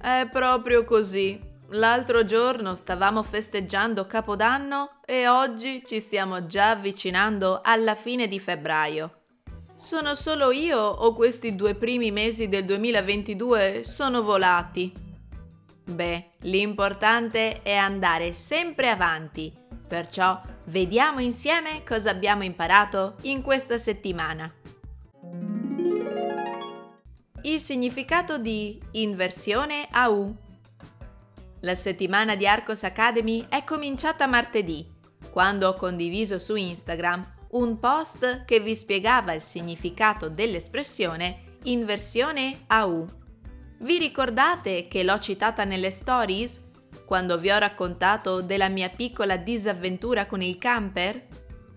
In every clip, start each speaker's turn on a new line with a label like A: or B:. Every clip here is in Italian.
A: È proprio così. L'altro giorno stavamo festeggiando Capodanno e oggi ci stiamo già avvicinando alla fine di febbraio. Sono solo io o questi due primi mesi del 2022 sono volati? Beh, l'importante è andare sempre avanti, perciò vediamo insieme cosa abbiamo imparato in questa settimana il significato di inversione a U. La settimana di Arcos Academy è cominciata martedì, quando ho condiviso su Instagram un post che vi spiegava il significato dell'espressione inversione a U. Vi ricordate che l'ho citata nelle stories? Quando vi ho raccontato della mia piccola disavventura con il camper?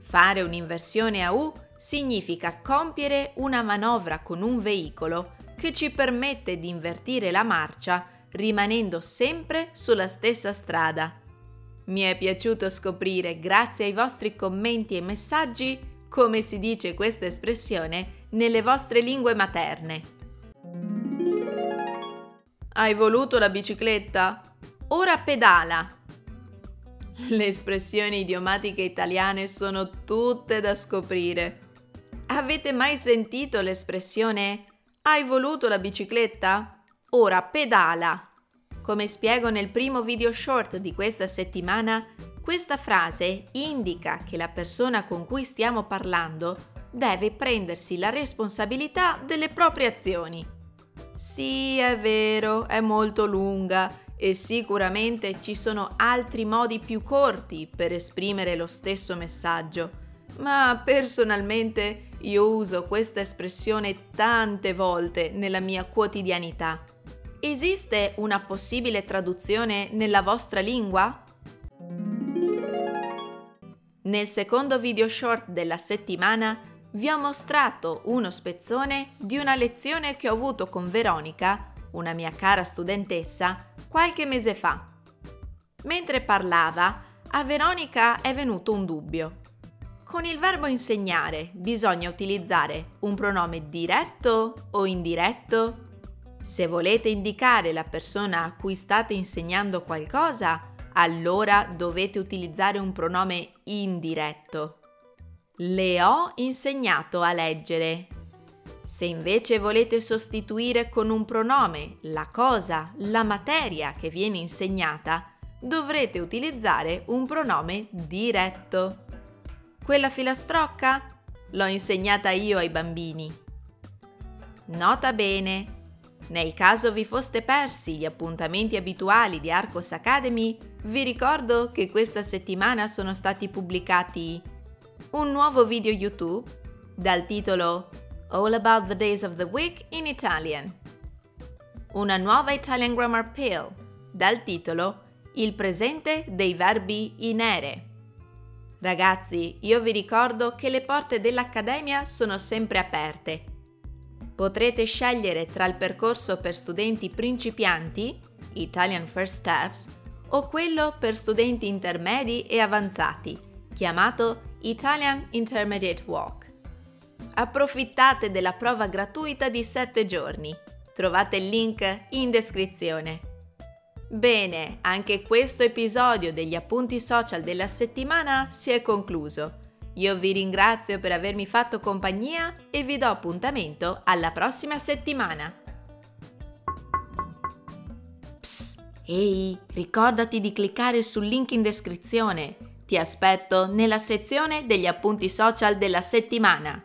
A: Fare un'inversione a U significa compiere una manovra con un veicolo che ci permette di invertire la marcia rimanendo sempre sulla stessa strada. Mi è piaciuto scoprire, grazie ai vostri commenti e messaggi, come si dice questa espressione nelle vostre lingue materne. Hai voluto la bicicletta? Ora pedala! Le espressioni idiomatiche italiane sono tutte da scoprire. Avete mai sentito l'espressione hai voluto la bicicletta? Ora pedala! Come spiego nel primo video short di questa settimana, questa frase indica che la persona con cui stiamo parlando deve prendersi la responsabilità delle proprie azioni. Sì, è vero, è molto lunga e sicuramente ci sono altri modi più corti per esprimere lo stesso messaggio ma personalmente io uso questa espressione tante volte nella mia quotidianità. Esiste una possibile traduzione nella vostra lingua? Nel secondo video short della settimana vi ho mostrato uno spezzone di una lezione che ho avuto con Veronica, una mia cara studentessa, qualche mese fa. Mentre parlava, a Veronica è venuto un dubbio. Con il verbo insegnare bisogna utilizzare un pronome diretto o indiretto? Se volete indicare la persona a cui state insegnando qualcosa, allora dovete utilizzare un pronome indiretto. Le ho insegnato a leggere. Se invece volete sostituire con un pronome la cosa, la materia che viene insegnata, dovrete utilizzare un pronome diretto. Quella filastrocca? L'ho insegnata io ai bambini. Nota bene. Nel caso vi foste persi gli appuntamenti abituali di Arcos Academy, vi ricordo che questa settimana sono stati pubblicati un nuovo video YouTube dal titolo All About the Days of the Week in Italian, una nuova Italian Grammar Pill dal titolo Il presente dei verbi in ere Ragazzi, io vi ricordo che le porte dell'Accademia sono sempre aperte. Potrete scegliere tra il percorso per studenti principianti, Italian First Steps, o quello per studenti intermedi e avanzati, chiamato Italian Intermediate Walk. Approfittate della prova gratuita di 7 giorni. Trovate il link in descrizione. Bene, anche questo episodio degli appunti social della settimana si è concluso. Io vi ringrazio per avermi fatto compagnia e vi do appuntamento alla prossima settimana. Psst, ehi, ricordati di cliccare sul link in descrizione. Ti aspetto nella sezione degli appunti social della settimana.